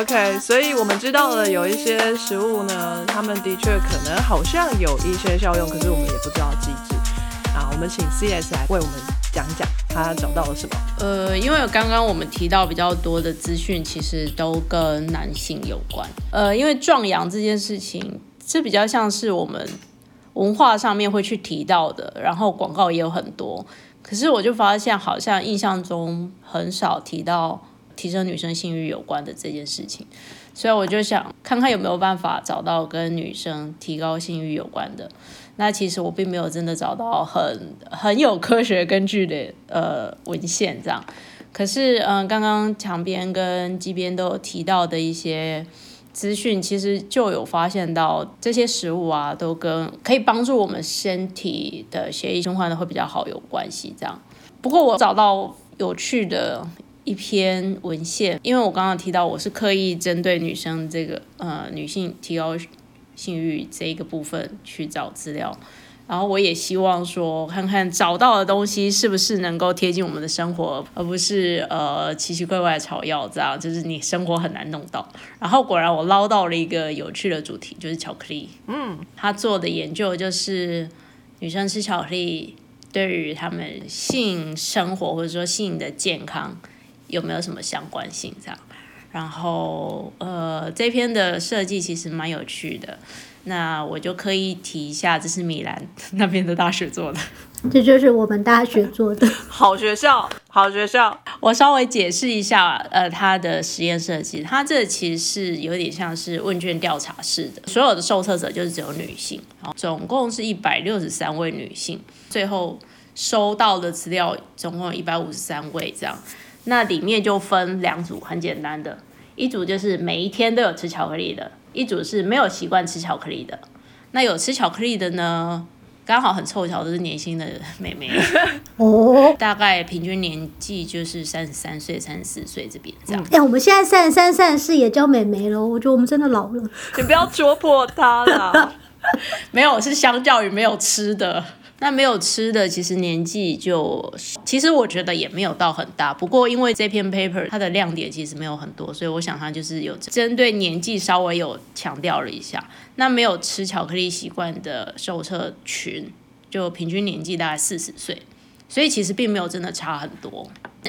OK，所以我们知道了有一些食物呢，他们的确可能好像有一些效用，可是我们也不知道机制。啊，我们请 CS 来为我们讲讲他找到了什么。呃，因为刚刚我们提到比较多的资讯，其实都跟男性有关。呃，因为壮阳这件事情，这比较像是我们文化上面会去提到的，然后广告也有很多。可是我就发现，好像印象中很少提到。提升女生性欲有关的这件事情，所以我就想看看有没有办法找到跟女生提高性欲有关的。那其实我并没有真的找到很很有科学根据的呃文献这样。可是嗯，刚刚墙边跟机边都有提到的一些资讯，其实就有发现到这些食物啊，都跟可以帮助我们身体的血液循环的会比较好有关系这样。不过我找到有趣的。一篇文献，因为我刚刚提到我是刻意针对女生这个呃女性提高性欲这一个部分去找资料，然后我也希望说看看找到的东西是不是能够贴近我们的生活，而不是呃奇奇怪怪的草药这样，就是你生活很难弄到。然后果然我捞到了一个有趣的主题，就是巧克力。嗯，他做的研究就是女生吃巧克力对于她们性生活或者说性的健康。有没有什么相关性？这样，然后呃，这篇的设计其实蛮有趣的。那我就可以提一下，这是米兰那边的大学做的。这就是我们大学做的。好学校，好学校。我稍微解释一下，呃，它的实验设计，它这其实是有点像是问卷调查式的，所有的受测者就是只有女性，总共是一百六十三位女性，最后收到的资料总共有一百五十三位这样。那里面就分两组，很简单的，一组就是每一天都有吃巧克力的，一组是没有习惯吃巧克力的。那有吃巧克力的呢，刚好很凑巧都是年轻的妹妹，哦，大概平均年纪就是三十三岁、三十四岁这边这样。哎，我们现在三十三、三十四也叫妹妹了，我觉得我们真的老了。你不要戳破她啦，没有，是相较于没有吃的。那没有吃的，其实年纪就，其实我觉得也没有到很大。不过因为这篇 paper 它的亮点其实没有很多，所以我想它就是有针对年纪稍微有强调了一下。那没有吃巧克力习惯的受测群，就平均年纪大概四十岁，所以其实并没有真的差很多。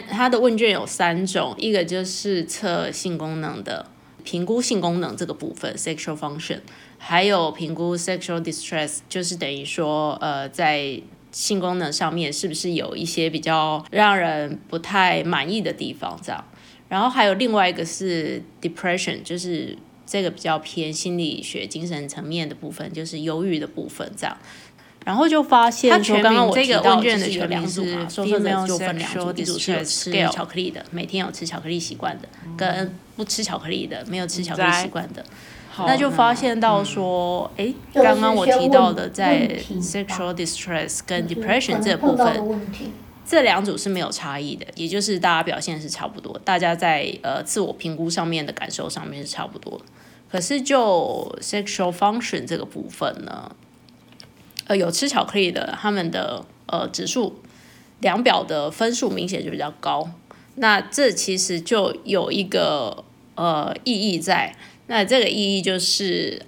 它的问卷有三种，一个就是测性功能的，评估性功能这个部分 （sexual function）。还有评估 sexual distress，就是等于说，呃，在性功能上面是不是有一些比较让人不太满意的地方，这样。然后还有另外一个是 depression，就是这个比较偏心理学、精神层面的部分，就是忧郁的部分，这样。然后就发现，说刚刚我提到的是有两组嘛，受分者就分两组，一组是有吃巧克力的，每天有吃巧克力习惯的，跟不吃巧克力的，没有吃巧克力习惯的。那就发现到说，哎，刚刚我提到的在 sexual distress 跟 depression 这部分，这两组是没有差异的，也就是大家表现是差不多，大家在呃自我评估上面的感受上面是差不多。可是就 sexual function 这个部分呢，呃，有吃巧克力的，他们的呃指数量表的分数明显就比较高。那这其实就有一个呃意义在。那这个意义就是，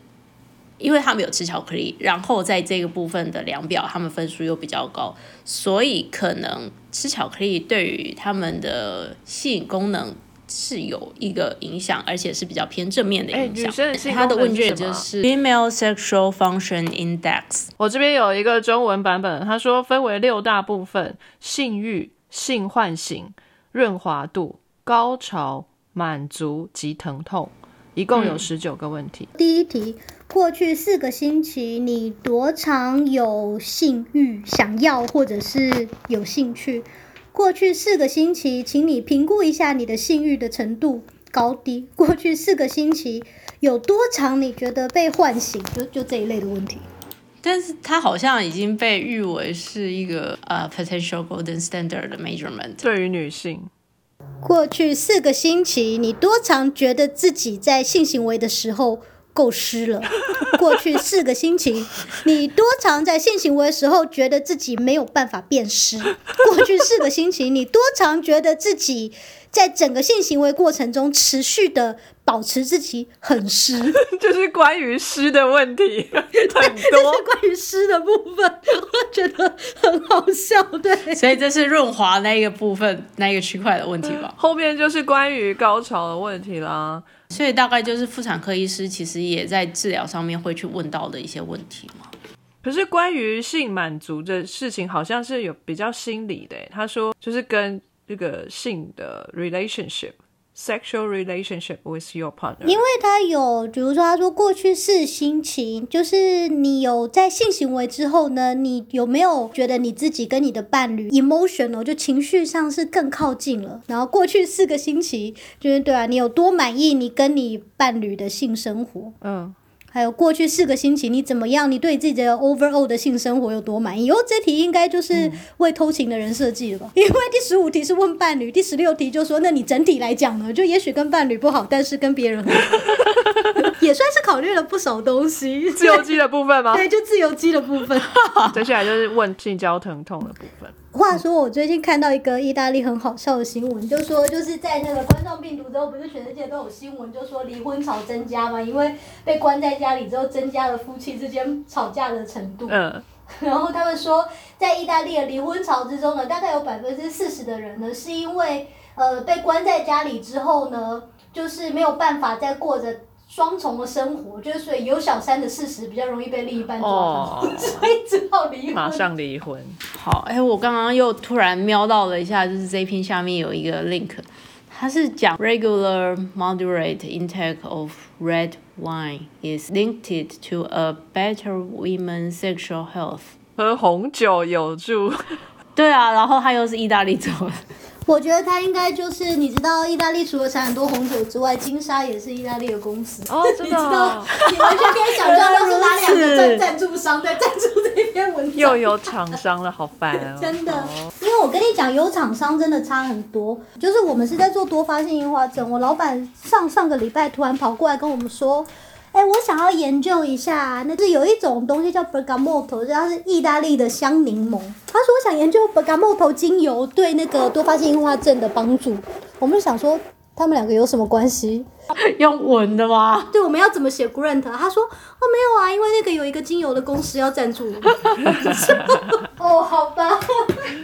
因为他们有吃巧克力，然后在这个部分的量表，他们分数又比较高，所以可能吃巧克力对于他们的性功能是有一个影响，而且是比较偏正面的影响。他的问卷就是 Female Sexual Function Index。我这边有一个中文版本，他说分为六大部分：性欲、性唤醒、润滑度、高潮、满足及疼痛。一共有十九个问题。第一题：过去四个星期，你多长有性欲、想要或者是有兴趣？过去四个星期，请你评估一下你的性欲的程度高低。过去四个星期有多长？你觉得被唤醒？就就这一类的问题。但是它好像已经被誉为是一个呃 potential golden standard 的 measurement，对于女性。过去四个星期，你多常觉得自己在性行为的时候够湿了？过去四个星期，你多常在性行为的时候觉得自己没有办法变湿？过去四个星期，你多常觉得自己在整个性行为过程中持续的保持自己很湿，就是关于湿的问题 很这多是。关于湿的部分，我觉得很好笑。对，所以这是润滑那一个部分那一个区块的问题吧。后面就是关于高潮的问题啦。所以大概就是妇产科医师其实也在治疗上面会去问到的一些问题嘛。可是关于性满足的事情，好像是有比较心理的。他说，就是跟这个性的 relationship。Sexual relationship with your partner，因为他有，比如说他说过去四星期，就是你有在性行为之后呢，你有没有觉得你自己跟你的伴侣 emotional 就情绪上是更靠近了？然后过去四个星期，就是对啊，你有多满意你跟你伴侣的性生活？嗯，还有过去四个星期你怎么样？你对自己的 overall 的性生活有多满意？哦，这题应该就是为偷情的人设计的吧？因为第十五题是问伴侣，第十六题就说，那你整体来讲呢？就也许跟伴侣不好，但是跟别人很好，也算是考虑了不少东西。自由基的部分吗？对，就自由基的部分。接下来就是问性交疼痛的部分。话说，我最近看到一个意大利很好笑的新闻，就说就是在那个冠状病毒之后，不是全世界都有新闻，就说离婚潮增加嘛，因为被关在家里之后，增加了夫妻之间吵架的程度。嗯，然后他们说，在意大利的离婚潮之中呢，大概有百分之四十的人呢，是因为呃被关在家里之后呢，就是没有办法再过着双重的生活，就是所以有小三的事实比较容易被另一半抓到，哦 所以只好离婚。马上离婚。好，哎、我刚刚又突然瞄到了一下，就是这一篇下面有一个 link，它是讲 regular moderate intake of red wine is linked to a better women's sexual health。喝红酒有助，对啊，然后它又是意大利做的，我觉得他应该就是，你知道，意大利除了产很多红酒之外，金沙也是意大利的公司。哦 真的哦你知道，你完全可以想象到是哪两个赞赞助商在赞助这篇文章。又有厂商了，好烦哦。真的哦，因为我跟你讲，有厂商真的差很多。就是我们是在做多发性硬化症，我老板上上个礼拜突然跑过来跟我们说。哎、我想要研究一下，那是有一种东西叫 bergamotto，它是意大利的香柠檬。他说我想研究 bergamotto 精油对那个多发性硬化症的帮助。我们就想说，他们两个有什么关系？用闻的吗？对，我们要怎么写 grant？他说哦没有啊，因为那个有一个精油的公司要赞助我。哦，好吧。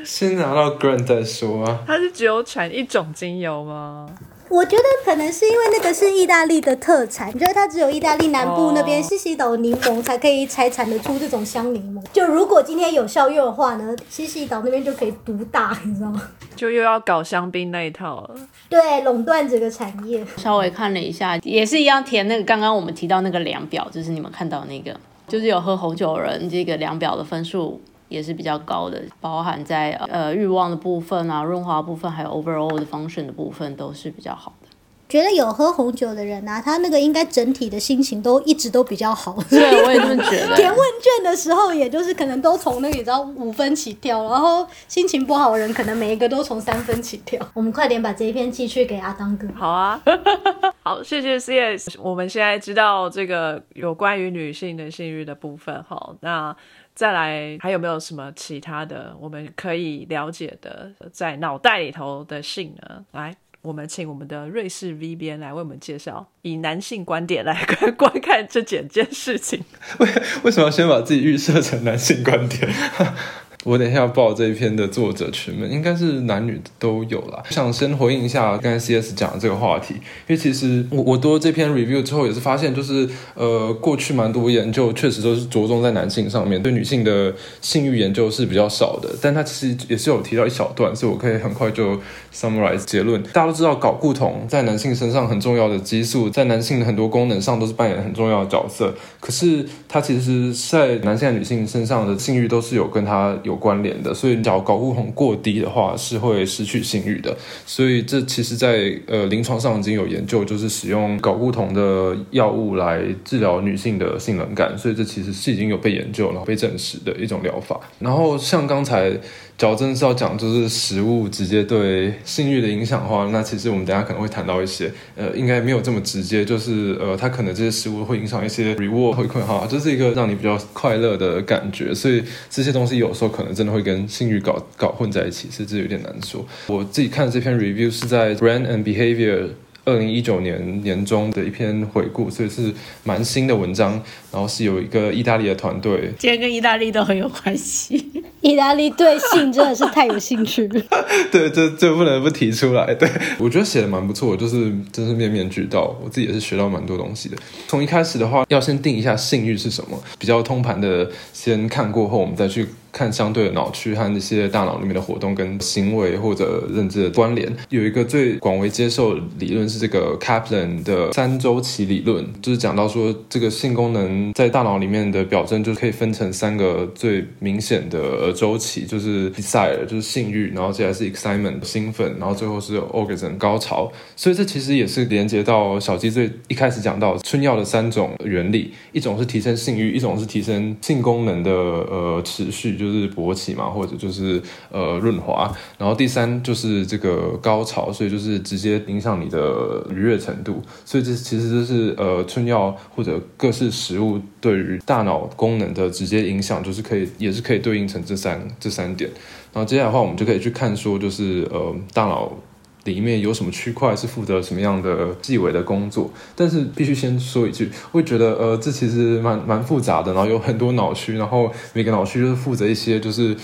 先拿到 grant 再说啊。它是只有产一种精油吗？我觉得可能是因为那个是意大利的特产，就是它只有意大利南部那边哦西西岛柠檬才可以采产得出这种香柠檬。就如果今天有效用的话呢，西西岛那边就可以独大，你知道吗？就又要搞香槟那一套了。对，垄断整个产业。稍微看了一下，也是一样填那个刚刚我们提到那个量表，就是你们看到那个，就是有喝红酒人这个量表的分数也是比较高的，包含在呃欲望的部分啊、润滑部分，还有 overall 的 function 的部分都是比较好的。觉得有喝红酒的人啊，他那个应该整体的心情都一直都比较好。对，我也这么觉得。填问卷的时候，也就是可能都从那个你知道五分起跳，然后心情不好的人可能每一个都从三分起跳。我们快点把这一篇寄去给阿当哥。好啊，好，谢谢 CS。我们现在知道这个有关于女性的性欲的部分，好，那再来还有没有什么其他的我们可以了解的，在脑袋里头的性呢？来。我们请我们的瑞士 V 边来为我们介绍，以男性观点来观观看这整件事情。为为什么要先把自己预设成男性观点？我等一下要报这一篇的作者群们，应该是男女都有啦。想先回应一下刚才 CS 讲的这个话题，因为其实我我读了这篇 review 之后，也是发现就是呃，过去蛮多研究确实都是着重在男性上面，对女性的性欲研究是比较少的。但它其实也是有提到一小段，所以我可以很快就 summarize 结论。大家都知道睾固酮在男性身上很重要的激素，在男性的很多功能上都是扮演很重要的角色。可是它其实在男性女性身上的性欲都是有跟它有关联的，所以只要睾固酮过低的话，是会失去性欲的。所以这其实在，呃临床上已经有研究，就是使用睾固酮的药物来治疗女性的性冷感，所以这其实是已经有被研究然后被证实的一种疗法。然后像刚才矫正是要讲就是食物直接对性欲的影响的话，那其实我们等下可能会谈到一些，呃，应该没有这么直接，就是呃，它可能这些食物会影响一些 reward 回馈哈，这是一个让你比较快乐的感觉，所以这些东西有时候可能真的会跟性欲搞搞混在一起，甚至有点难说。我自己看这篇 review 是在 Brain and Behavior。二零一九年年中的一篇回顾，所以是蛮新的文章。然后是有一个意大利的团队，今天跟意大利都很有关系。意大利对性真的是太有兴趣了。对，这这不能不提出来。对我觉得写的蛮不错，就是真是面面俱到，我自己也是学到蛮多东西的。从一开始的话，要先定一下性欲是什么，比较通盘的先看过后，我们再去。看相对的脑区和那些大脑里面的活动跟行为或者认知的关联，有一个最广为接受理论是这个 Kaplan 的三周期理论，就是讲到说这个性功能在大脑里面的表征，就可以分成三个最明显的周期，就是 desire 就是性欲，然后接下来是 excitement 兴奋，然后最后是 orgasm 高潮。所以这其实也是连接到小鸡最一开始讲到春药的三种原理，一种是提升性欲，一种是提升性功能的呃持续。就是勃起嘛，或者就是呃润滑，然后第三就是这个高潮，所以就是直接影响你的愉悦程度，所以这其实就是呃春药或者各式食物对于大脑功能的直接影响，就是可以也是可以对应成这三这三点，然后接下来的话，我们就可以去看说就是呃大脑。里面有什么区块是负责什么样的纪委的工作？但是必须先说一句，会觉得呃，这其实蛮蛮复杂的，然后有很多脑区，然后每个脑区就是负责一些就是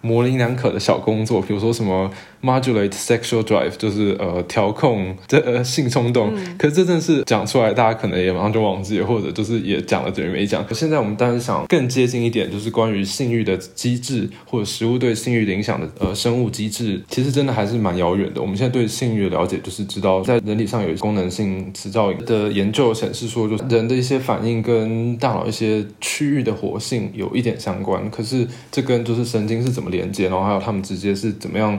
模棱两可的小工作，比如说什么。Modulate sexual drive 就是呃调控这呃性冲动，可是这正是讲出来，大家可能也马上就忘记了，或者就是也讲了等于没讲。现在我们当然想更接近一点，就是关于性欲的机制或者食物对性欲影响的呃生物机制，其实真的还是蛮遥远的。我们现在对性欲的了解，就是知道在人体上有功能性磁造影的研究显示说，就是人的一些反应跟大脑一些区域的活性有一点相关。可是这跟就是神经是怎么连接，然后还有他们直接是怎么样。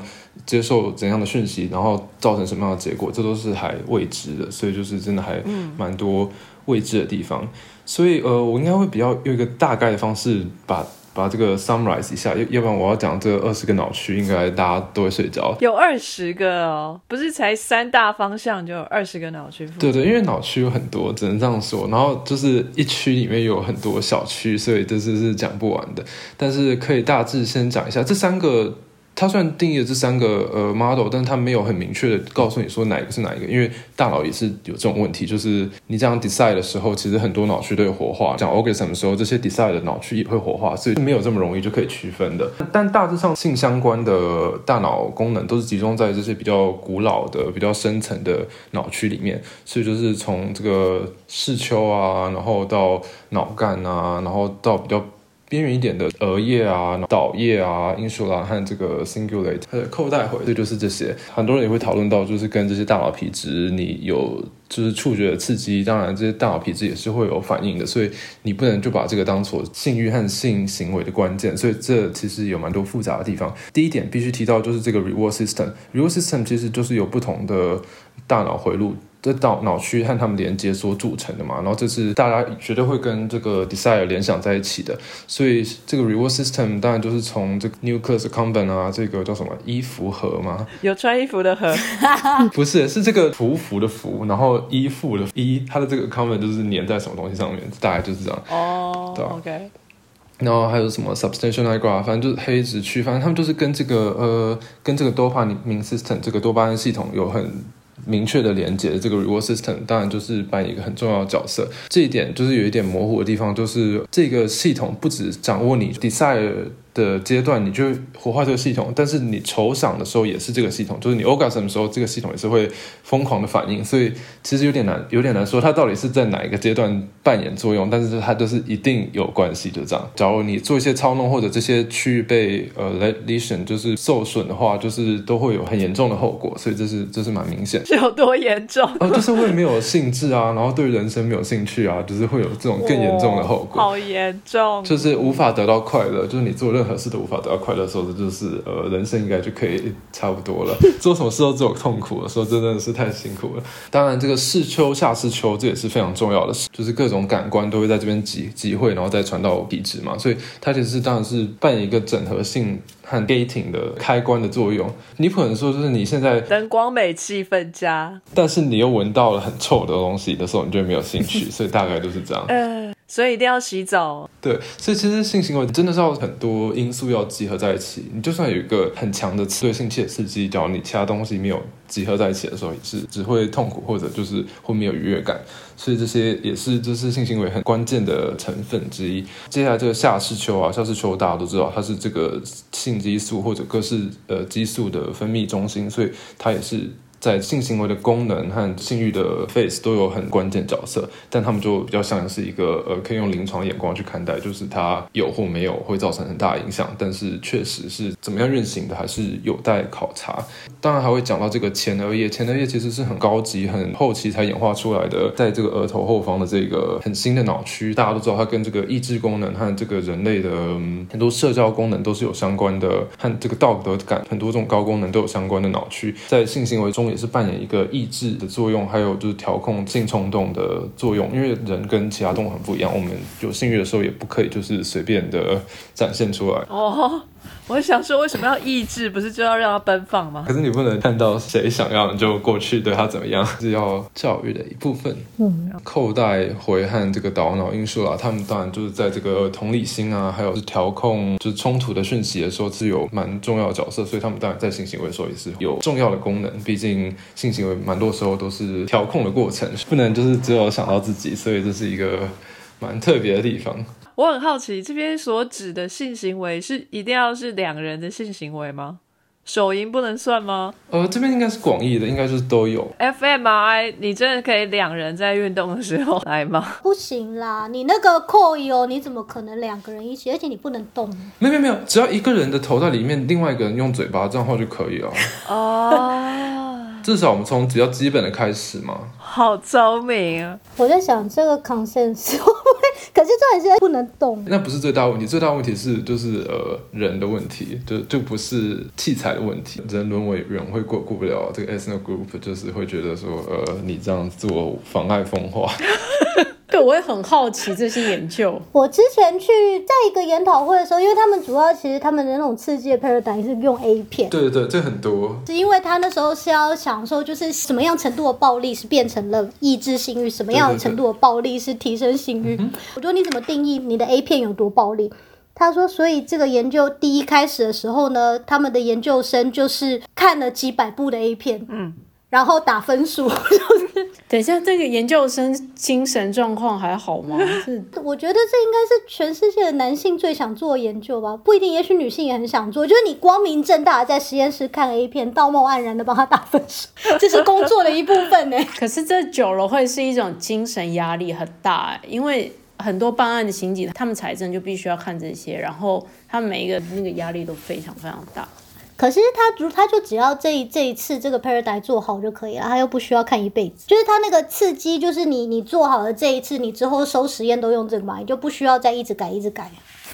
接受怎样的讯息，然后造成什么样的结果，这都是还未知的，所以就是真的还蛮多未知的地方。所以呃，我应该会比较用一个大概的方式把把这个 summarize 一下，要要不然我要讲这二十个脑区，应该大家都会睡着。有二十个哦，不是才三大方向就有二十个脑区？对对，因为脑区有很多，只能这样说。然后就是一区里面有很多小区，所以这是是讲不完的。但是可以大致先讲一下这三个。它虽然定义了这三个呃 model，但是它没有很明确的告诉你说哪一个是哪一个，因为大脑也是有这种问题，就是你这样 decide 的时候，其实很多脑区都有活化。讲 orgasm 的时候，这些 decide 的脑区也会活化，所以没有这么容易就可以区分的。但大致上性相关的大脑功能都是集中在这些比较古老的、比较深层的脑区里面，所以就是从这个视丘啊，然后到脑干啊，然后到比较。边缘一点的额叶啊、岛叶啊、insula 和这个 cingulate 它的扣带回，这就是这些。很多人也会讨论到，就是跟这些大脑皮质，你有就是触觉的刺激，当然这些大脑皮质也是会有反应的，所以你不能就把这个当做性欲和性行为的关键。所以这其实有蛮多复杂的地方。第一点必须提到就是这个 reward system，reward system 其实就是有不同的大脑回路。这脑脑区和它们连接所组成的嘛，然后这是大家绝对会跟这个 desire 联想在一起的，所以这个 reward system 当然就是从这个 nucleus accumbens 啊，这个叫什么衣服盒吗？有穿衣服的盒？不是，是这个服服的服，然后衣服的衣，它的这个 accumbens 就是粘在什么东西上面，大概就是这样。哦，对，OK。然后还有什么 substantial nigra，反正就是黑质区，反正他们就是跟这个呃，跟这个多巴胺 system 这个多巴胺系统有很。明确的连接，这个 reward system 当然就是扮演一个很重要的角色。这一点就是有一点模糊的地方，就是这个系统不止掌握你 desire。的阶段，你就活化这个系统，但是你筹赏的时候也是这个系统，就是你 orgasm 的时候，这个系统也是会疯狂的反应，所以其实有点难，有点难说它到底是在哪一个阶段扮演作用，但是它都是一定有关系，就这样。假如你做一些操弄或者这些区域被呃 lesion 就是受损的话，就是都会有很严重的后果，所以这是这是蛮明显。是有多严重？哦，就是会没有兴致啊，然后对人生没有兴趣啊，就是会有这种更严重的后果。好严重，就是无法得到快乐，就是你做任何事都无法得到快乐的时候，这就是呃，人生应该就可以差不多了。做什么事都只有痛苦的时候，真的是太辛苦了。当然，这个是秋夏是秋这也是非常重要的事，就是各种感官都会在这边集集会，然后再传到体质嘛。所以它其实当然是扮演一个整合性和 gating 的开关的作用。你可能说，就是你现在灯光美、气氛佳，但是你又闻到了很臭的东西的时候，你就没有兴趣。所以大概就是这样。所以一定要洗澡。对，所以其实性行为真的是要很多因素要集合在一起。你就算有一个很强的对性器的刺激，只要你其他东西没有集合在一起的时候，也是只会痛苦或者就是会没有愉悦感。所以这些也是就是性行为很关键的成分之一。接下来这个夏视丘啊，夏视丘大家都知道，它是这个性激素或者各式呃激素的分泌中心，所以它也是。在性行为的功能和性欲的 face 都有很关键角色，但他们就比较像是一个呃，可以用临床眼光去看待，就是它有或没有会造成很大影响，但是确实是怎么样运行的，还是有待考察。当然还会讲到这个前额叶，前额叶其实是很高级、很后期才演化出来的，在这个额头后方的这个很新的脑区，大家都知道它跟这个意志功能和这个人类的很多社交功能都是有相关的，和这个道德感很多这种高功能都有相关的脑区，在性行为中。也是扮演一个抑制的作用，还有就是调控性冲动的作用。因为人跟其他动物很不一样，我们有性欲的时候也不可以就是随便的展现出来。我想说，为什么要抑制？不是就要让他奔放吗？可是你不能看到谁想要你就过去对他怎么样，是要教育的一部分。嗯，扣带回和这个导脑因素啊，他们当然就是在这个同理心啊，还有是调控就是冲突的讯息的时候是有蛮重要的角色，所以他们当然在性行为的时候也是有重要的功能。毕竟性行为蛮多时候都是调控的过程，不能就是只有想到自己，所以这是一个蛮特别的地方。我很好奇，这边所指的性行为是一定要是两人的性行为吗？手淫不能算吗？呃，这边应该是广义的，应该就是都有。FMI，你真的可以两人在运动的时候来吗？不行啦，你那个 coil 你怎么可能两个人一起？而且你不能动。没有没有没有，只要一个人的头在里面，另外一个人用嘴巴这样画就可以了。哦。至少我们从比较基本的开始嘛。好聪明啊！我在想这个会？可是重点是不能动。那不是最大问题，最大问题是就是呃人的问题，就就不是器材的问题。人沦为人会过过不了这个 ethno group，就是会觉得说呃你这样做妨碍风化。对，我也很好奇这些研究。我之前去在一个研讨会的时候，因为他们主要其实他们的那种刺激的 paradigm 是用 A 片。对对对，这很多。是因为他那时候是要享受，就是什么样程度的暴力是变成了抑制性欲，什么样程度的暴力是提升性欲。我说你怎么定义你的 A 片有多暴力？他说，所以这个研究第一开始的时候呢，他们的研究生就是看了几百部的 A 片。嗯。然后打分数，等一下，这个研究生精神状况还好吗？是，我觉得这应该是全世界的男性最想做的研究吧，不一定，也许女性也很想做。就是你光明正大的在实验室看 A 片，道貌岸然的帮他打分数，这是工作的一部分呢。可是这久了会是一种精神压力很大，因为很多办案的刑警，他们财政就必须要看这些，然后他们每一个那个压力都非常非常大。可是他如他就只要这一这一次这个 paradise 做好就可以了，他又不需要看一辈子。就是他那个刺激，就是你你做好了这一次，你之后收实验都用这个嘛，你就不需要再一直改一直改。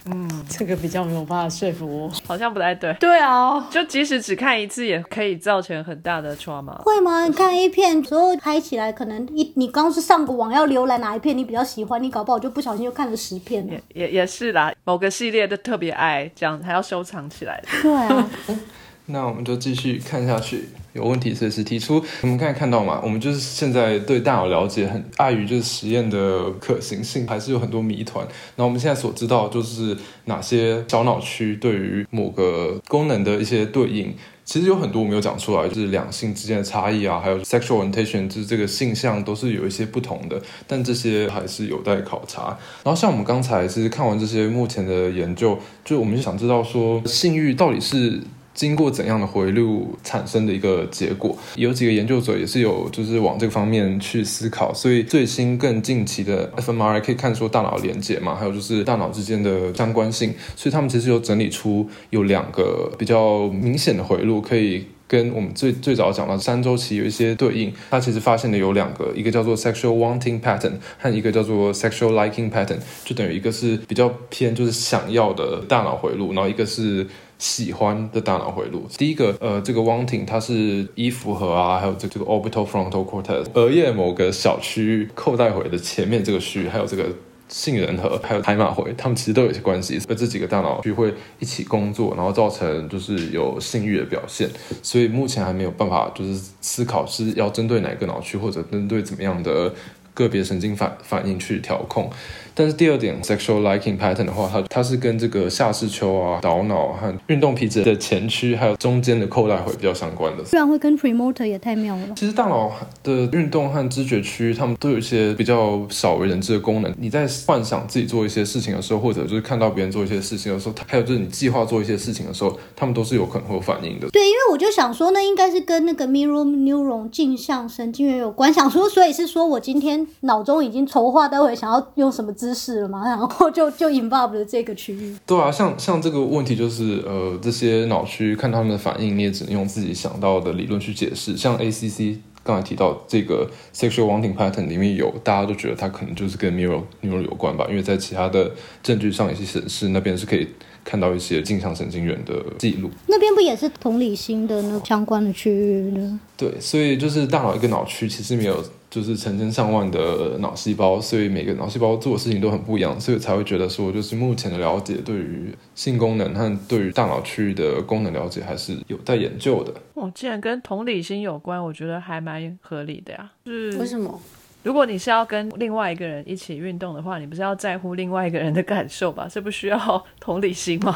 嗯，这个比较没有办法说服我，好像不太对。对啊，就即使只看一次，也可以造成很大的 trauma。会吗？你看 A 片之后拍起来，可能一你刚是上个网要浏览哪一片，你比较喜欢，你搞不好就不小心又看了十片。也也也是啦，某个系列的特别爱，这样还要收藏起来。对啊。那我们就继续看下去，有问题随时提出。我们刚才看到嘛，我们就是现在对大脑了解很碍于就是实验的可行性，还是有很多谜团。那我们现在所知道就是哪些小脑区对于某个功能的一些对应，其实有很多我没有讲出来，就是两性之间的差异啊，还有 sexual orientation，就是这个性向都是有一些不同的，但这些还是有待考察。然后像我们刚才其实看完这些目前的研究，就我们就想知道说性欲到底是。经过怎样的回路产生的一个结果，有几个研究者也是有就是往这个方面去思考，所以最新更近期的 fMRI 可以看出大脑连接嘛，还有就是大脑之间的相关性，所以他们其实有整理出有两个比较明显的回路，可以跟我们最最早讲到三周期有一些对应。他其实发现的有两个，一个叫做 sexual wanting pattern 和一个叫做 sexual liking pattern，就等于一个是比较偏就是想要的大脑回路，然后一个是。喜欢的大脑回路，第一个，呃，这个 wanting 它是一符合啊，还有这这个 orbital frontal cortex 额叶某个小区扣带回的前面这个区，还有这个杏仁核，还有海马回，它们其实都有一些关系，而这几个大脑区会一起工作，然后造成就是有性欲的表现，所以目前还没有办法就是思考是要针对哪个脑区或者针对怎么样的。个别神经反反应去调控。但是第二点，sexual liking pattern 的话，它它是跟这个下视丘啊、导脑和运动皮质的前区，还有中间的扣带回比较相关的。虽然会跟 premotor 也太妙了。其实大脑的运动和知觉区，他们都有一些比较少为人知的功能。你在幻想自己做一些事情的时候，或者就是看到别人做一些事情的时候，还有就是你计划做一些事情的时候，他们都是有可能会有反应的。对，因为我就想说，那应该是跟那个 mirror neuron 镜像神经元有关。想说，所以是说我今天脑中已经筹划待会想要用什么姿势了嘛，然后就就 involve 了这个区域。对啊，像像这个问题就是，呃，这些脑区看他们的反应，你也只能用自己想到的理论去解释。像 ACC 刚才提到这个 sexual wanting pattern 里面有，大家都觉得它可能就是跟 mirror neuron 有关吧，因为在其他的证据上也是显示那边是可以看到一些镜像神经元的记录。那边不也是同理心的那相关的区域呢？对，所以就是大脑一个脑区其实没有就是成千上万的脑细胞，所以每个脑细胞做的事情都很不一样，所以才会觉得说，就是目前的了解对于性功能和对于大脑区域的功能了解还是有待研究的。哦，既然跟同理心有关，我觉得还蛮合理的呀。是为什么？如果你是要跟另外一个人一起运动的话，你不是要在乎另外一个人的感受吧？这不需要同理心吗？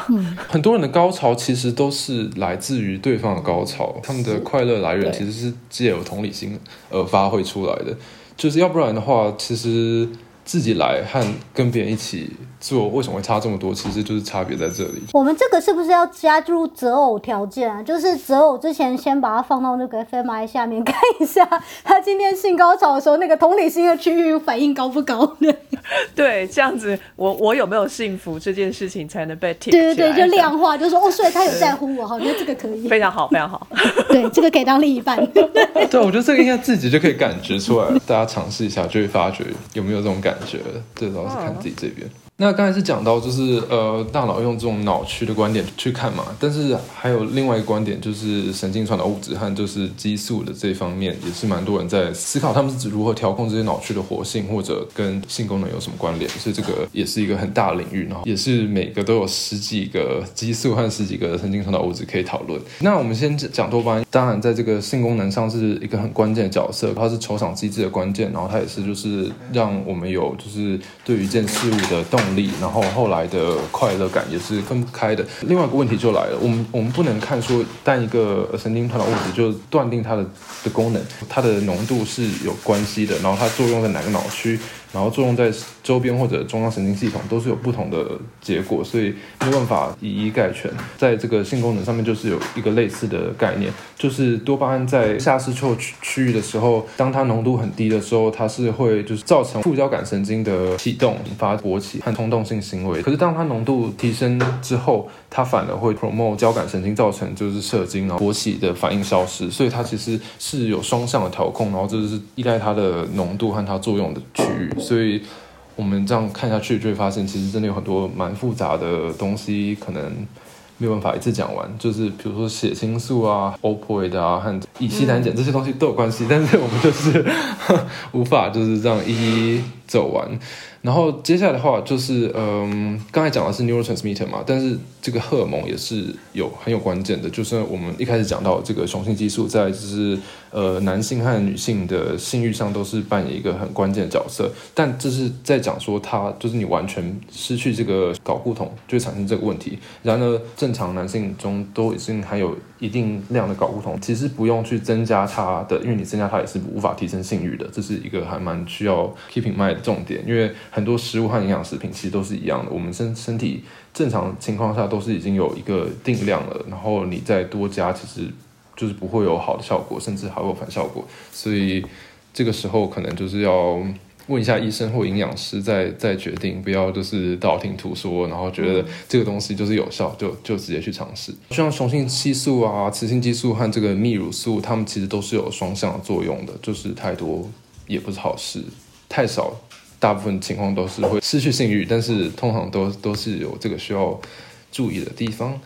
很多人的高潮其实都是来自于对方的高潮，他们的快乐来源其实是借由同理心而发挥出来的。就是要不然的话，其实自己来和跟别人一起做，为什么会差这么多？其实就是差别在这里。我们这个是不是要加入择偶条件啊？就是择偶之前先把它放到那个 FMI 下面看一下，他今天性高潮的时候那个同理心的区域反应高不高？对 对，这样子我我有没有幸福这件事情才能被 tick 对对，就量化，就说哦，所以他有在乎我，哈，我觉得这个可以，非常好，非常好。对，这个可以当另一半。对，我觉得这个应该自己就可以感觉出来，大家尝试一下就会发觉有没有这种感觉。最主要是看自己这边。那刚才是讲到就是呃大脑用这种脑区的观点去看嘛，但是还有另外一个观点就是神经传导物质和就是激素的这方面，也是蛮多人在思考他们是如何调控这些脑区的活性或者跟性功能有什么关联，所以这个也是一个很大的领域，然后也是每个都有十几个激素和十几个神经传导物质可以讨论。那我们先讲多巴胺，当然在这个性功能上是一个很关键的角色，它是酬赏机制的关键，然后它也是就是让我们有就是对于一件事物的动动力，然后后来的快乐感也是分不开的。另外一个问题就来了，我们我们不能看说单一个神经传导物质就断定它的的功能，它的浓度是有关系的，然后它作用在哪个脑区，然后作用在周边或者中央神经系统都是有不同的结果，所以没有办法以一概全。在这个性功能上面，就是有一个类似的概念，就是多巴胺在下视丘区区域的时候，当它浓度很低的时候，它是会就是造成副交感神经的启动，引发勃起和冲动性行为。可是当它浓度提升之后，它反而会 promote 交感神经，造成就是射精，然后勃起的反应消失。所以它其实是有双向的调控，然后这是依赖它的浓度和它作用的区域。所以我们这样看下去，就会发现其实真的有很多蛮复杂的东西，可能没有办法一次讲完。就是比如说血清素啊、opioid 啊和乙烯胆碱这些东西都有关系，但是我们就是 无法就是这样一一走完。然后接下来的话就是，嗯，刚才讲的是 neurotransmitter 嘛，但是这个荷尔蒙也是有很有关键的，就是我们一开始讲到这个雄性激素在就是呃男性和女性的性欲上都是扮演一个很关键的角色，但这是在讲说它就是你完全失去这个睾固酮就会产生这个问题。然而正常男性中都已经含有一定量的睾固酮，其实不用去增加它的，因为你增加它也是无法提升性欲的，这是一个还蛮需要 keep in mind 的重点，因为。很多食物和营养食品其实都是一样的，我们身身体正常情况下都是已经有一个定量了，然后你再多加，其实就是不会有好的效果，甚至还有反效果。所以这个时候可能就是要问一下医生或营养师再再决定，不要就是道听途说，然后觉得这个东西就是有效，就就直接去尝试。像雄性激素啊、雌性激素和这个泌乳素，它们其实都是有双向作用的，就是太多也不是好事，太少。大部分情况都是会失去性欲，但是通常都都是有这个需要注意的地方。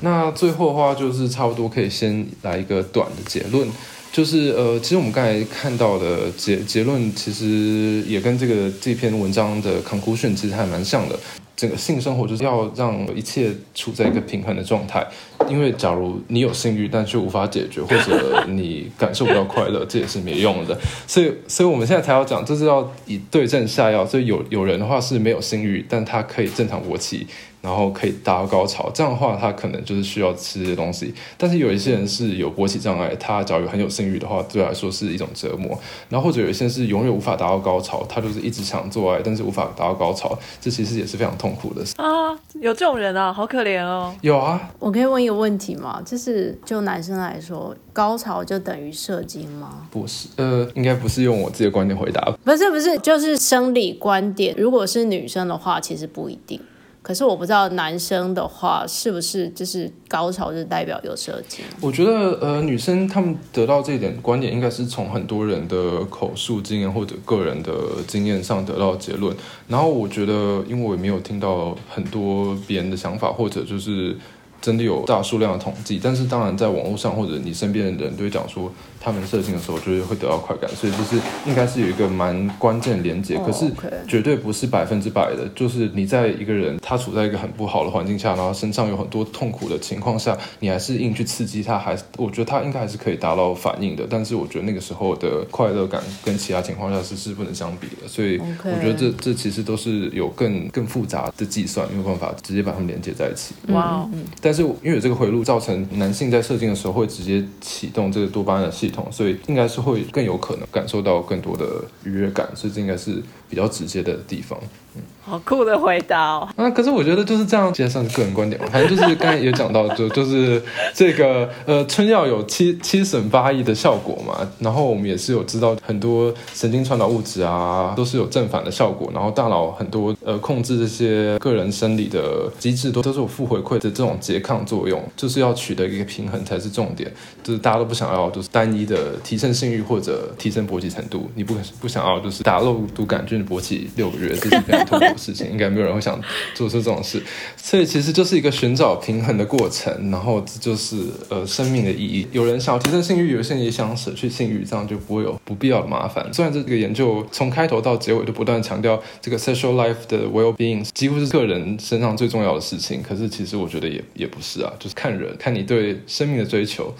那最后的话，就是差不多可以先来一个短的结论，就是呃，其实我们刚才看到的结结论，其实也跟这个这篇文章的 conclusion 其实还蛮像的。整个性生活就是要让一切处在一个平衡的状态，因为假如你有性欲，但却无法解决，或者你感受不到快乐，这也是没用的。所以，所以我们现在才要讲，就是要以对症下药。所以有有人的话是没有性欲，但他可以正常勃起。然后可以达到高潮，这样的话他可能就是需要吃这些东西。但是有一些人是有勃起障碍，他假如很有性欲的话，对来说是一种折磨。然后或者有一些是永远无法达到高潮，他就是一直想做爱，但是无法达到高潮，这其实也是非常痛苦的啊。有这种人啊，好可怜哦。有啊，我可以问一个问题吗？就是就男生来说，高潮就等于射精吗？不是，呃，应该不是用我自己的观点回答。不是不是，就是生理观点。如果是女生的话，其实不一定。可是我不知道男生的话是不是就是高潮就代表有射精？我觉得呃，女生他们得到这一点观点，应该是从很多人的口述经验或者个人的经验上得到结论。然后我觉得，因为我也没有听到很多别人的想法，或者就是真的有大数量的统计。但是当然，在网络上或者你身边的人都会讲说。他们射精的时候就是会得到快感，所以就是应该是有一个蛮关键连接，可是绝对不是百分之百的。就是你在一个人他处在一个很不好的环境下，然后身上有很多痛苦的情况下，你还是硬去刺激他，还我觉得他应该还是可以达到反应的。但是我觉得那个时候的快乐感跟其他情况下是是不能相比的。所以我觉得这这其实都是有更更复杂的计算，没有办法直接把它们连接在一起。哇，但是因为有这个回路，造成男性在射精的时候会直接启动这个多巴胺的系统。所以应该是会更有可能感受到更多的愉悦感，所以这应该是比较直接的地方。嗯，好酷的回答哦。啊，可是我觉得就是这样，其实算是个人观点嘛。反正就是刚才也讲到，就 就是这个呃，春药有七七省八益的效果嘛。然后我们也是有知道很多神经传导物质啊，都是有正反的效果。然后大脑很多呃控制这些个人生理的机制，都都是有负回馈的这种拮抗作用，就是要取得一个平衡才是重点。就是大家都不想要就是单一的提升性欲或者提升勃起程度，你不不想要就是打肉毒杆菌勃起六个月，这是非常。痛苦的事情，应该没有人会想做出这种事，所以其实就是一个寻找平衡的过程，然后这就是呃生命的意义。有人想要提升性欲，有些人也想舍去性欲，这样就不会有不必要的麻烦。虽然这个研究从开头到结尾都不断强调这个 sexual life 的 well being 几乎是个人身上最重要的事情，可是其实我觉得也也不是啊，就是看人，看你对生命的追求。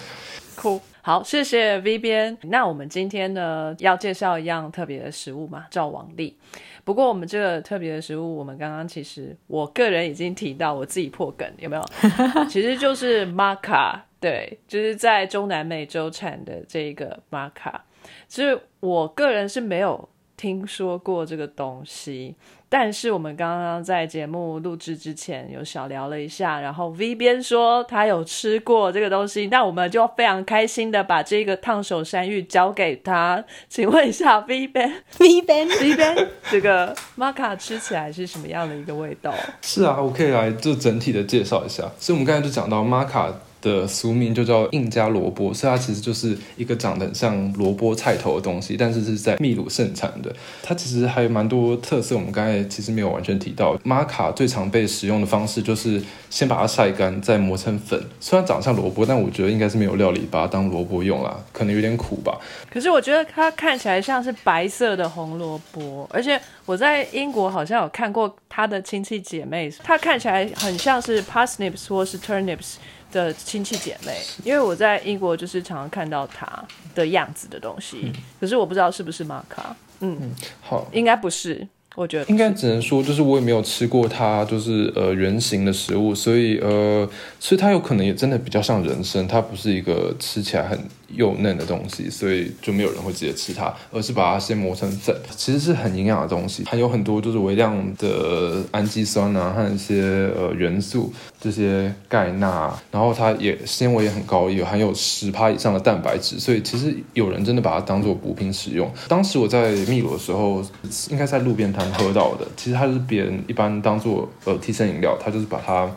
酷，好，谢谢 V 边。那我们今天呢要介绍一样特别的食物嘛，赵王丽。不过我们这个特别的食物，我们刚刚其实我个人已经提到，我自己破梗有没有？其实就是玛卡，对，就是在中南美洲产的这个玛卡，其实我个人是没有。听说过这个东西，但是我们刚刚在节目录制之前有小聊了一下，然后 V 边说他有吃过这个东西，那我们就非常开心的把这个烫手山芋交给他。请问一下 V 边，V 边，V 边，这个玛卡吃起来是什么样的一个味道？是啊，我可以来就整体的介绍一下。所以我们刚才就讲到玛卡。的俗名就叫印加萝卜，所以它其实就是一个长得很像萝卜菜头的东西，但是是在秘鲁盛产的。它其实还有蛮多特色，我们刚才其实没有完全提到。玛卡最常被使用的方式就是先把它晒干，再磨成粉。虽然长得像萝卜，但我觉得应该是没有料理把它当萝卜用啦，可能有点苦吧。可是我觉得它看起来像是白色的红萝卜，而且我在英国好像有看过它的亲戚姐妹，它看起来很像是 parsnips 或是 turnips。的亲戚姐妹，因为我在英国就是常常看到它的样子的东西，可是我不知道是不是玛卡。嗯，好，应该不是，我觉得应该只能说就是我也没有吃过它，就是呃圆形的食物，所以呃，所以它有可能也真的比较像人参，它不是一个吃起来很。幼嫩的东西，所以就没有人会直接吃它，而是把它先磨成粉。其实是很营养的东西，含有很多就是微量的氨基酸啊，和一些呃元素，这些钙钠，然后它也纤维也很高，有含有十趴以上的蛋白质，所以其实有人真的把它当做补品使用。当时我在秘鲁的时候，应该在路边摊喝到的，其实它是别人一般当做呃提神饮料，它就是把它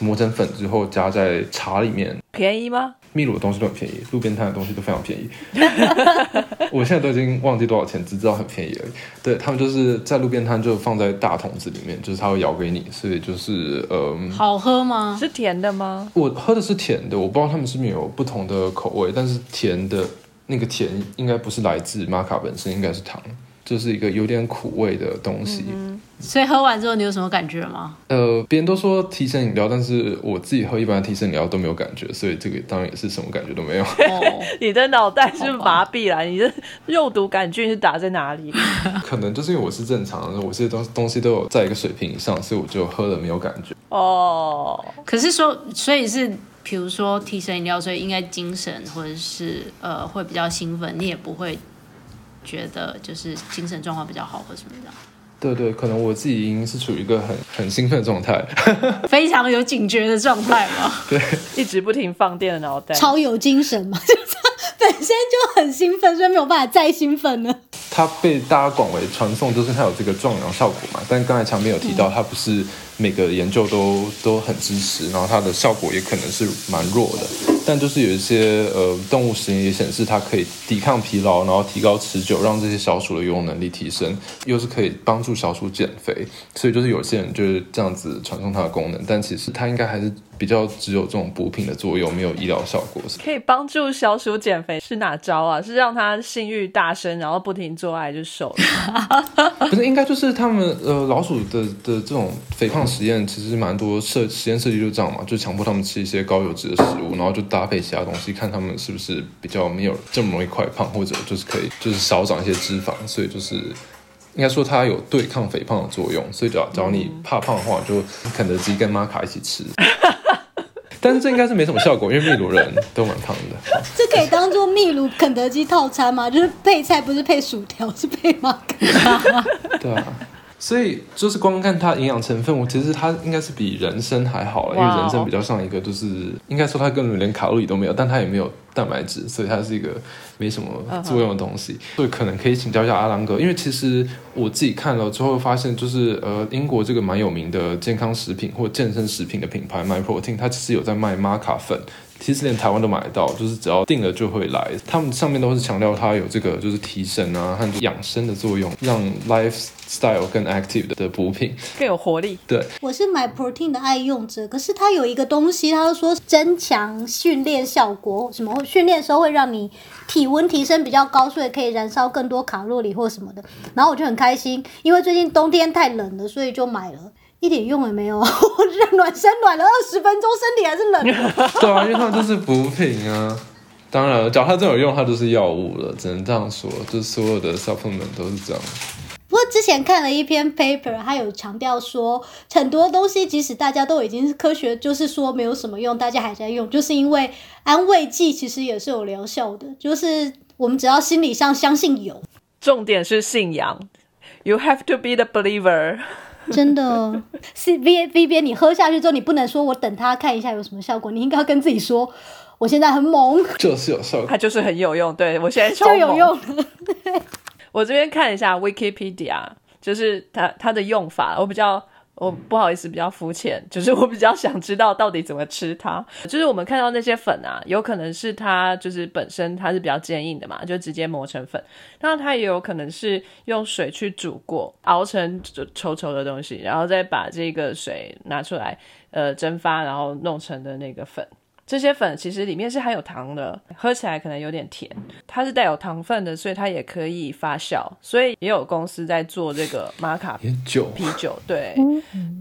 磨成粉之后加在茶里面。便宜吗？秘鲁的东西都很便宜，路边摊的东西都非常便宜。我现在都已经忘记多少钱，只知道很便宜而已。对他们就是在路边摊就放在大桶子里面，就是他会舀给你，所以就是呃，好喝吗？是甜的吗？我喝的是甜的，我不知道他们是不是有不同的口味，但是甜的那个甜应该不是来自玛卡本身，应该是糖。就是一个有点苦味的东西。所以喝完之后你有什么感觉吗？呃，别人都说提神饮料，但是我自己喝一般的提神饮料都没有感觉，所以这个当然也是什么感觉都没有。哦，你的脑袋是麻痹了，你的肉毒杆菌是打在哪里？可能就是因为我是正常的，我这些东东西都有在一个水平以上，所以我就喝了没有感觉。哦，可是说，所以是比如说提神饮料，所以应该精神或者是呃会比较兴奋，你也不会觉得就是精神状况比较好或什么的，对对，可能我自己已经是处于一个很很兴奋的状态。非常有警觉的状态嘛。对一直不停放电的脑袋。超有精神嘛，就是本身就很兴奋，所以没有办法再兴奋了。它被大家广为传颂，就是它有这个壮阳效果嘛。但刚才强斌有提到，它不是每个研究都都很支持，然后它的效果也可能是蛮弱的。但就是有一些呃动物实验也显示，它可以抵抗疲劳，然后提高持久，让这些小鼠的游泳能力提升，又是可以帮助小鼠减肥。所以就是有些人就是这样子传送它的功能，但其实它应该还是比较只有这种补品的作用，没有医疗效果。可以帮助小鼠减肥是哪招啊？是让它性欲大升，然后不停做爱就瘦了？不是，应该就是他们呃老鼠的的这种肥胖实验，其实蛮多设实验设计就这样嘛，就强迫他们吃一些高油脂的食物，然后就搭配其他东西，看他们是不是比较没有这么容易快胖，或者就是可以就是少长一些脂肪，所以就是。应该说它有对抗肥胖的作用，所以只要只要你怕胖的话，就肯德基跟玛卡一起吃。但是这应该是没什么效果，因为秘鲁人都蛮胖的。这可以当做秘鲁肯德基套餐吗？就是配菜不是配薯条，是配马卡。对啊，所以就是光看它营养成分，我其实它应该是比人参还好了，因为人参比较像一个就是应该说它根本连卡路里都没有，但它也没有蛋白质，所以它是一个没什么作用的东西。所以可能可以请教一下阿郎哥，因为其实我自己看了之后发现，就是呃英国这个蛮有名的健康食品或健身食品的品牌 MyProtein，它其实有在卖玛卡粉。其实连台湾都买得到，就是只要订了就会来。他们上面都是强调它有这个就是提神啊和养生的作用，让 lifestyle 更 active 的的补品。更有活力。对，我是买 protein 的爱用者，可是它有一个东西，它说增强训练效果，什么训练的时候会让你体温提升比较高，所以可以燃烧更多卡路里或什么的。然后我就很开心，因为最近冬天太冷了，所以就买了。一点用也没有，我这暖身暖了二十分钟，身体还是冷的。对啊，因为它们就是补品啊。当然了，假如它真有用，它就是药物了，只能这样说。就是所有的 supplement 都是这样。不过之前看了一篇 paper，它有强调说，很多东西即使大家都已经是科学，就是说没有什么用，大家还在用，就是因为安慰剂其实也是有疗效的，就是我们只要心理上相信有，重点是信仰，You have to be the believer。真的 是 V V B，你喝下去之后，你不能说我等它看一下有什么效果，你应该要跟自己说，我现在很猛，就是有效果。它就是很有用。对我现在超就有用了。我这边看一下 Wikipedia，就是它它的用法，我比较我不好意思比较肤浅，就是我比较想知道到底怎么吃它。就是我们看到那些粉啊，有可能是它就是本身它是比较坚硬的嘛，就直接磨成粉。那它也有可能是用水去煮过，熬成稠稠的东西，然后再把这个水拿出来，呃，蒸发，然后弄成的那个粉。这些粉其实里面是含有糖的，喝起来可能有点甜。它是带有糖分的，所以它也可以发酵。所以也有公司在做这个玛卡啤酒，啤酒，对。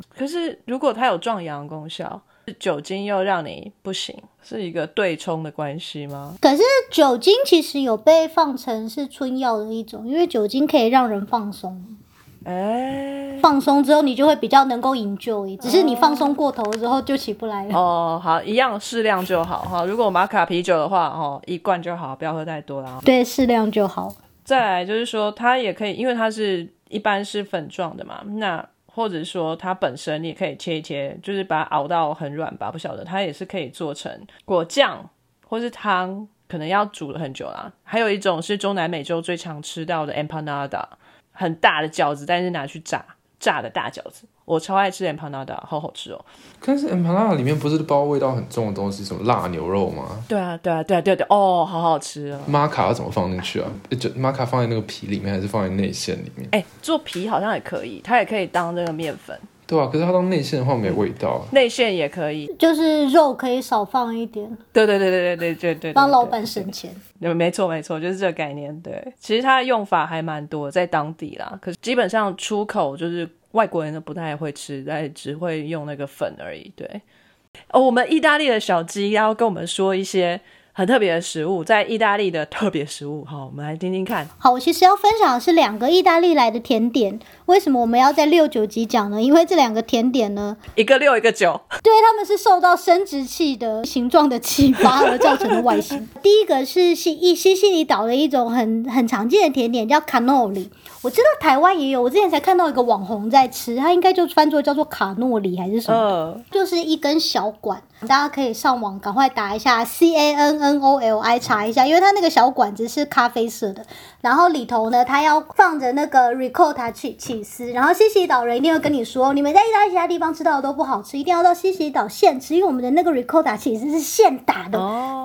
可是如果它有壮阳功效，酒精又让你不行，是一个对冲的关系吗？可是酒精其实有被放成是春药的一种，因为酒精可以让人放松。哎，放松之后，你就会比较能够 enjoy，只是你放松过头之后就起不来了。哦，好，一样适量就好哈。如果玛卡啤酒的话，哦，一罐就好，不要喝太多啦。对，适量就好。再来就是说，它也可以，因为它是一般是粉状的嘛，那或者说它本身你也可以切一切，就是把它熬到很软吧，不晓得它也是可以做成果酱或是汤，可能要煮了很久啦。还有一种是中南美洲最常吃到的 empanada，很大的饺子，但是拿去炸，炸的大饺子，我超爱吃 empanada，好好吃哦。但是 empanada 里面不是包味道很重的东西，什么辣牛肉吗？对啊，对啊，对啊，对啊对啊，哦，好好吃哦。玛卡要怎么放进去啊？就玛卡放在那个皮里面，还是放在内馅里面？哎，做皮好像也可以，它也可以当这个面粉，对啊，可是它当内馅的话没味道啊。内馅也可以。就是肉可以少放一点，对对对对对对对对，帮老板省钱。对，没错没错，就是这个概念。对，其实它的用法还蛮多，在当地啦。可是基本上出口就是外国人都不太会吃，但只会用那个粉而已。对。哦，我们意大利的小鸡要跟我们说一些很特别的食物，在意大利的特别食物。好，我们来听听看。好，我其实要分享的是两个意大利来的甜点。为什么我们要在六九集讲呢？因为这两个甜点呢，一个六，一个九，对，他们是受到生殖器的形状的启发而造成的外形。第一个是西西西西里岛的一种很很常见的甜点，叫卡诺里。我知道台湾也有，我之前才看到一个网红在吃，它应该就翻作叫做卡诺里还是什么，就是一根小管，大家可以上网赶快打一下 C A N N O L I 查一下，因为它那个小管子是咖啡色的，然后里头呢，它要放着那个 ricotta 起起司，然后西西里岛人一定会跟你说，你们在意大利其他地方吃到的都不好吃，一定要到西西里岛现吃，因为我们的那个 ricotta 起司是现打的，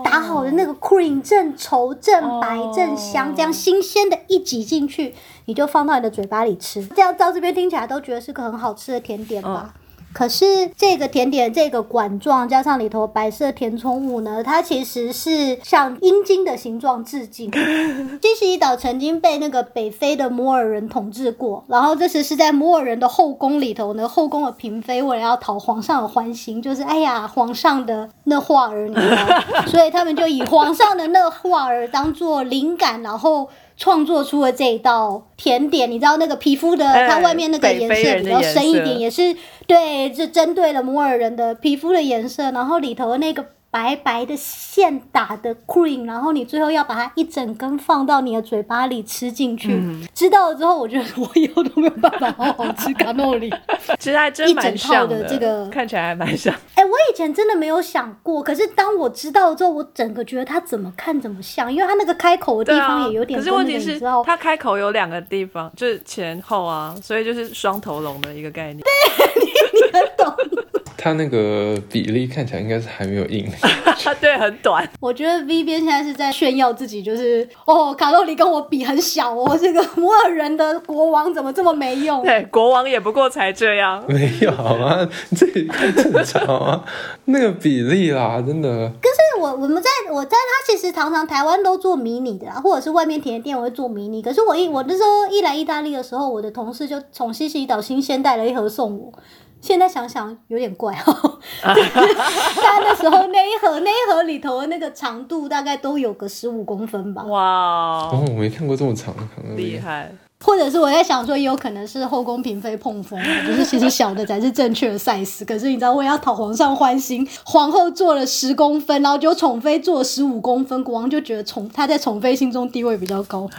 打好的那个 cream 正稠正白正香，这样新鲜的一挤进去。你就放到你的嘴巴里吃，这样到这边听起来都觉得是个很好吃的甜点吧？可是这个甜点这个管状加上里头白色填充物呢，它其实是向阴茎的形状致敬。西西里岛曾经被那个北非的摩尔人统治过，然后这时是在摩尔人的后宫里头呢，后宫的嫔妃为了要讨皇上的欢心，就是哎呀皇上的那画儿，你知道，所以他们就以皇上的那画儿当做灵感，然后。创作出了这一道甜点，你知道那个皮肤的，它外面那个颜色比较深一点，也是对，就针对了摩尔人的皮肤的颜色，然后里头那个。白白的现打的 cream，然后你最后要把它一整根放到你的嘴巴里吃进去。知道了之后，我觉得我以后都没有办法好好吃卡诺里。其实还真蛮像的，这个看起来还蛮像。哎，我以前真的没有想过，可是当我知道了之后，我整个觉得它怎么看怎么像，因为它那个开口的地方也有点。可是问题是，它开口有两个地方，就是前后啊，所以就是双头龙的一个概念。对，你你很懂。它那个比例看起来应该是还没有硬，对，很短。我觉得 V 边现在是在炫耀自己，就是哦，卡路里跟我比很小哦，这个摩尔人的国王怎么这么没用？对，国王也不过才这样。没有啊，这太正常啊，那个比例啦，真的。可是我我们在我在他其实常常台湾都做迷你的啦，或者是外面甜点店我会做迷你。可是我一我那时候一来意大利的时候，我的同事就从西西里岛新鲜带了一盒送我。现在想想有点怪哦，但那时候那一盒那一盒里头的那个长度大概都有个十五公分吧。哇哦，我没看过这么长的，厉害。或者是我在想说，也有可能是后宫嫔妃碰风，就是其实小的才是正确的 size。可是你知道，为了讨皇上欢心，皇后做了十公分，然后就宠妃做了十五公分，国王就觉得宠他在宠妃心中地位比较高。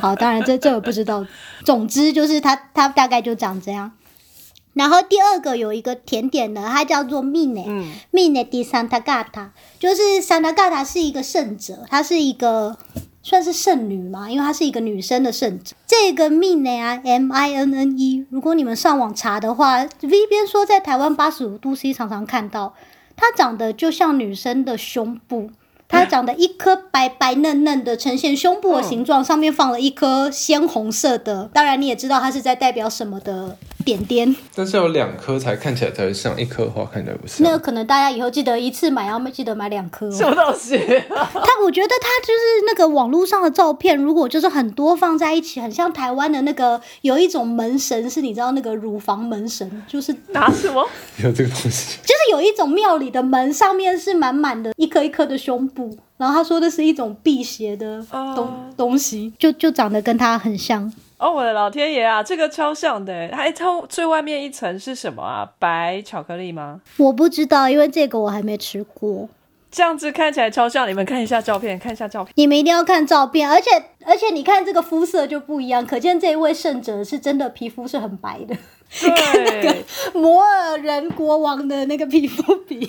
好，当然这这我不知道。总之就是他他大概就长这样。然后第二个有一个甜点呢，它叫做 Mine，Mine di Santa Gata，就是 Santa Gata 是一个圣者，她是一个算是圣女嘛，因为她是一个女生的圣者。这个 Mine 啊，M I N N E，如果你们上网查的话，V 边说在台湾八十五度 C 常常看到，它长得就像女生的胸部。它长得一颗白白嫩嫩的，呈现胸部的形状，上面放了一颗鲜红色的。当然，你也知道它是在代表什么的点点。但是有两颗才看起来才像一颗的话，看起来不是。那可能大家以后记得一次买，要记得买两颗。什么东西？它，我觉得它就是那个网络上的照片，如果就是很多放在一起，很像台湾的那个有一种门神，是你知道那个乳房门神，就是拿什么？有这个东西？就是有一种庙里的门上面是满满的一颗一颗的胸部。然后他说的是一种辟邪的东东西，就就长得跟他很像。哦，我的老天爷啊，这个超像的！还超最外面一层是什么啊？白巧克力吗？我不知道，因为这个我还没吃过。这样子看起来超像，你们看一下照片，看一下照片。你们一定要看照片，而且而且你看这个肤色就不一样，可见这一位圣者是真的皮肤是很白的，跟那个摩尔人国王的那个皮肤比。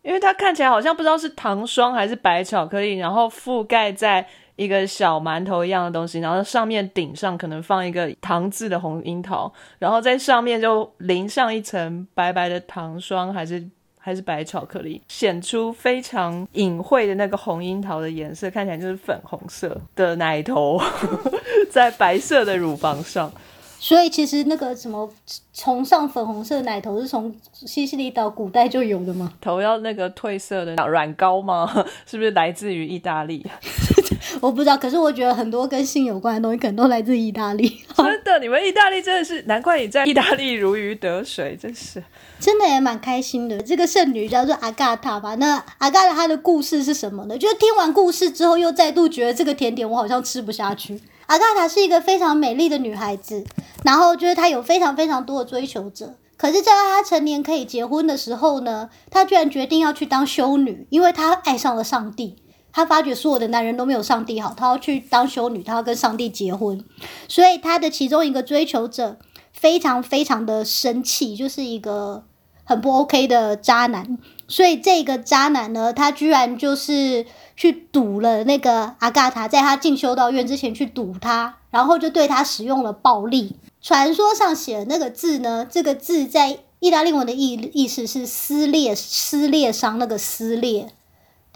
因为它看起来好像不知道是糖霜还是白巧克力，然后覆盖在一个小馒头一样的东西，然后上面顶上可能放一个糖渍的红樱桃，然后在上面就淋上一层白白的糖霜，还是还是白巧克力，显出非常隐晦的那个红樱桃的颜色，看起来就是粉红色的奶头 在白色的乳房上。所以其实那个什么崇尚粉红色奶头是从西西里岛古代就有的吗？头要那个褪色的软膏吗？是不是来自于意大利？我不知道，可是我觉得很多跟性有关的东西可能都来自意大利。真的，你们意大利真的是，难怪你在意大利如鱼得水，真是。真的也蛮开心的。这个圣女叫做阿嘎塔吧？那阿嘎塔她的故事是什么呢？就是听完故事之后，又再度觉得这个甜点我好像吃不下去。阿嘎塔是一个非常美丽的女孩子，然后就是她有非常非常多的追求者。可是，在她成年可以结婚的时候呢，她居然决定要去当修女，因为她爱上了上帝。她发觉所有的男人都没有上帝好，她要去当修女，她要跟上帝结婚。所以，她的其中一个追求者非常非常的生气，就是一个很不 OK 的渣男。所以，这个渣男呢，他居然就是去堵了那个阿嘎塔，在他进修道院之前去堵他，然后就对他使用了暴力。传说上写的那个字呢，这个字在意大利文的意意思是撕裂、撕裂伤那个撕裂。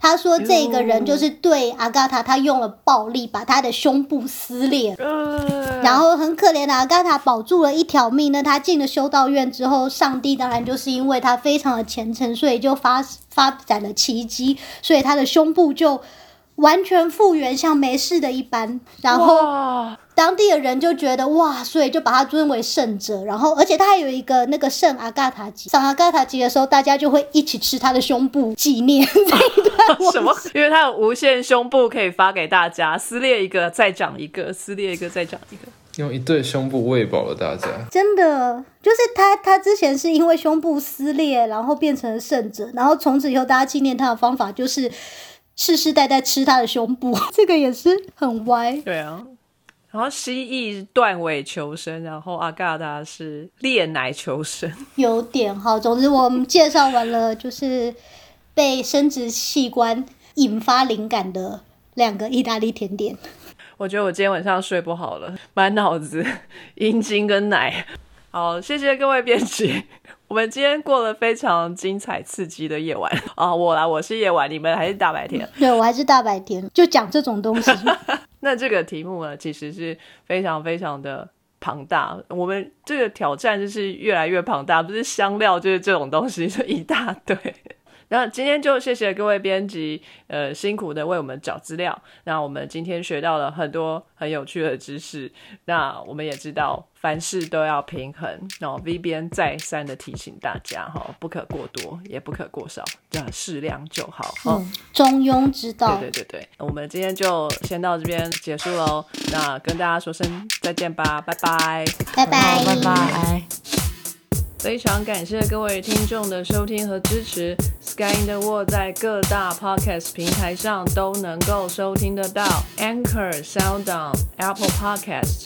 他说这个人就是对阿嘎塔，他用了暴力把他的胸部撕裂，然后很可怜的阿嘎塔保住了一条命。那他进了修道院之后，上帝当然就是因为他非常的虔诚，所以就发发展了奇迹，所以他的胸部就完全复原，像没事的一般。然后当地的人就觉得哇，所以就把他尊为圣者。然后而且他还有一个那个圣阿嘎塔吉，上阿嘎塔吉的时候，大家就会一起吃他的胸部纪念 这一段。什么？因为他有无限胸部可以发给大家，撕裂一个再长一个，撕裂一个再长一个，用一对胸部喂饱了大家。真的，就是他，他之前是因为胸部撕裂，然后变成了圣者，然后从此以后大家纪念他的方法就是世世代代吃他的胸部，这个也是很歪。对啊。然后蜥蜴断尾求生，然后阿嘎达是炼奶求生，有点哈。总之，我们介绍完了，就是被生殖器官引发灵感的两个意大利甜点。我觉得我今天晚上睡不好了，满脑子 阴茎跟奶。好，谢谢各位编辑，我们今天过了非常精彩刺激的夜晚啊！我来，我是夜晚，你们还是大白天？对我还是大白天，就讲这种东西。那这个题目呢，其实是非常非常的庞大。我们这个挑战就是越来越庞大，不是香料就是这种东西，就一大堆。那今天就谢谢各位编辑，呃，辛苦的为我们找资料。那我们今天学到了很多很有趣的知识。那我们也知道凡事都要平衡。那 V 编再三的提醒大家哈，不可过多，也不可过少，这样适量就好。嗯，中庸之道。对对对对，我们今天就先到这边结束喽。那跟大家说声再见吧，拜拜，拜拜，拜拜。非常感谢各位听众的收听和支持。Sky in the World 在各大 Podcast 平台上都能够收听得到，Anchor、SoundOn、Apple Podcasts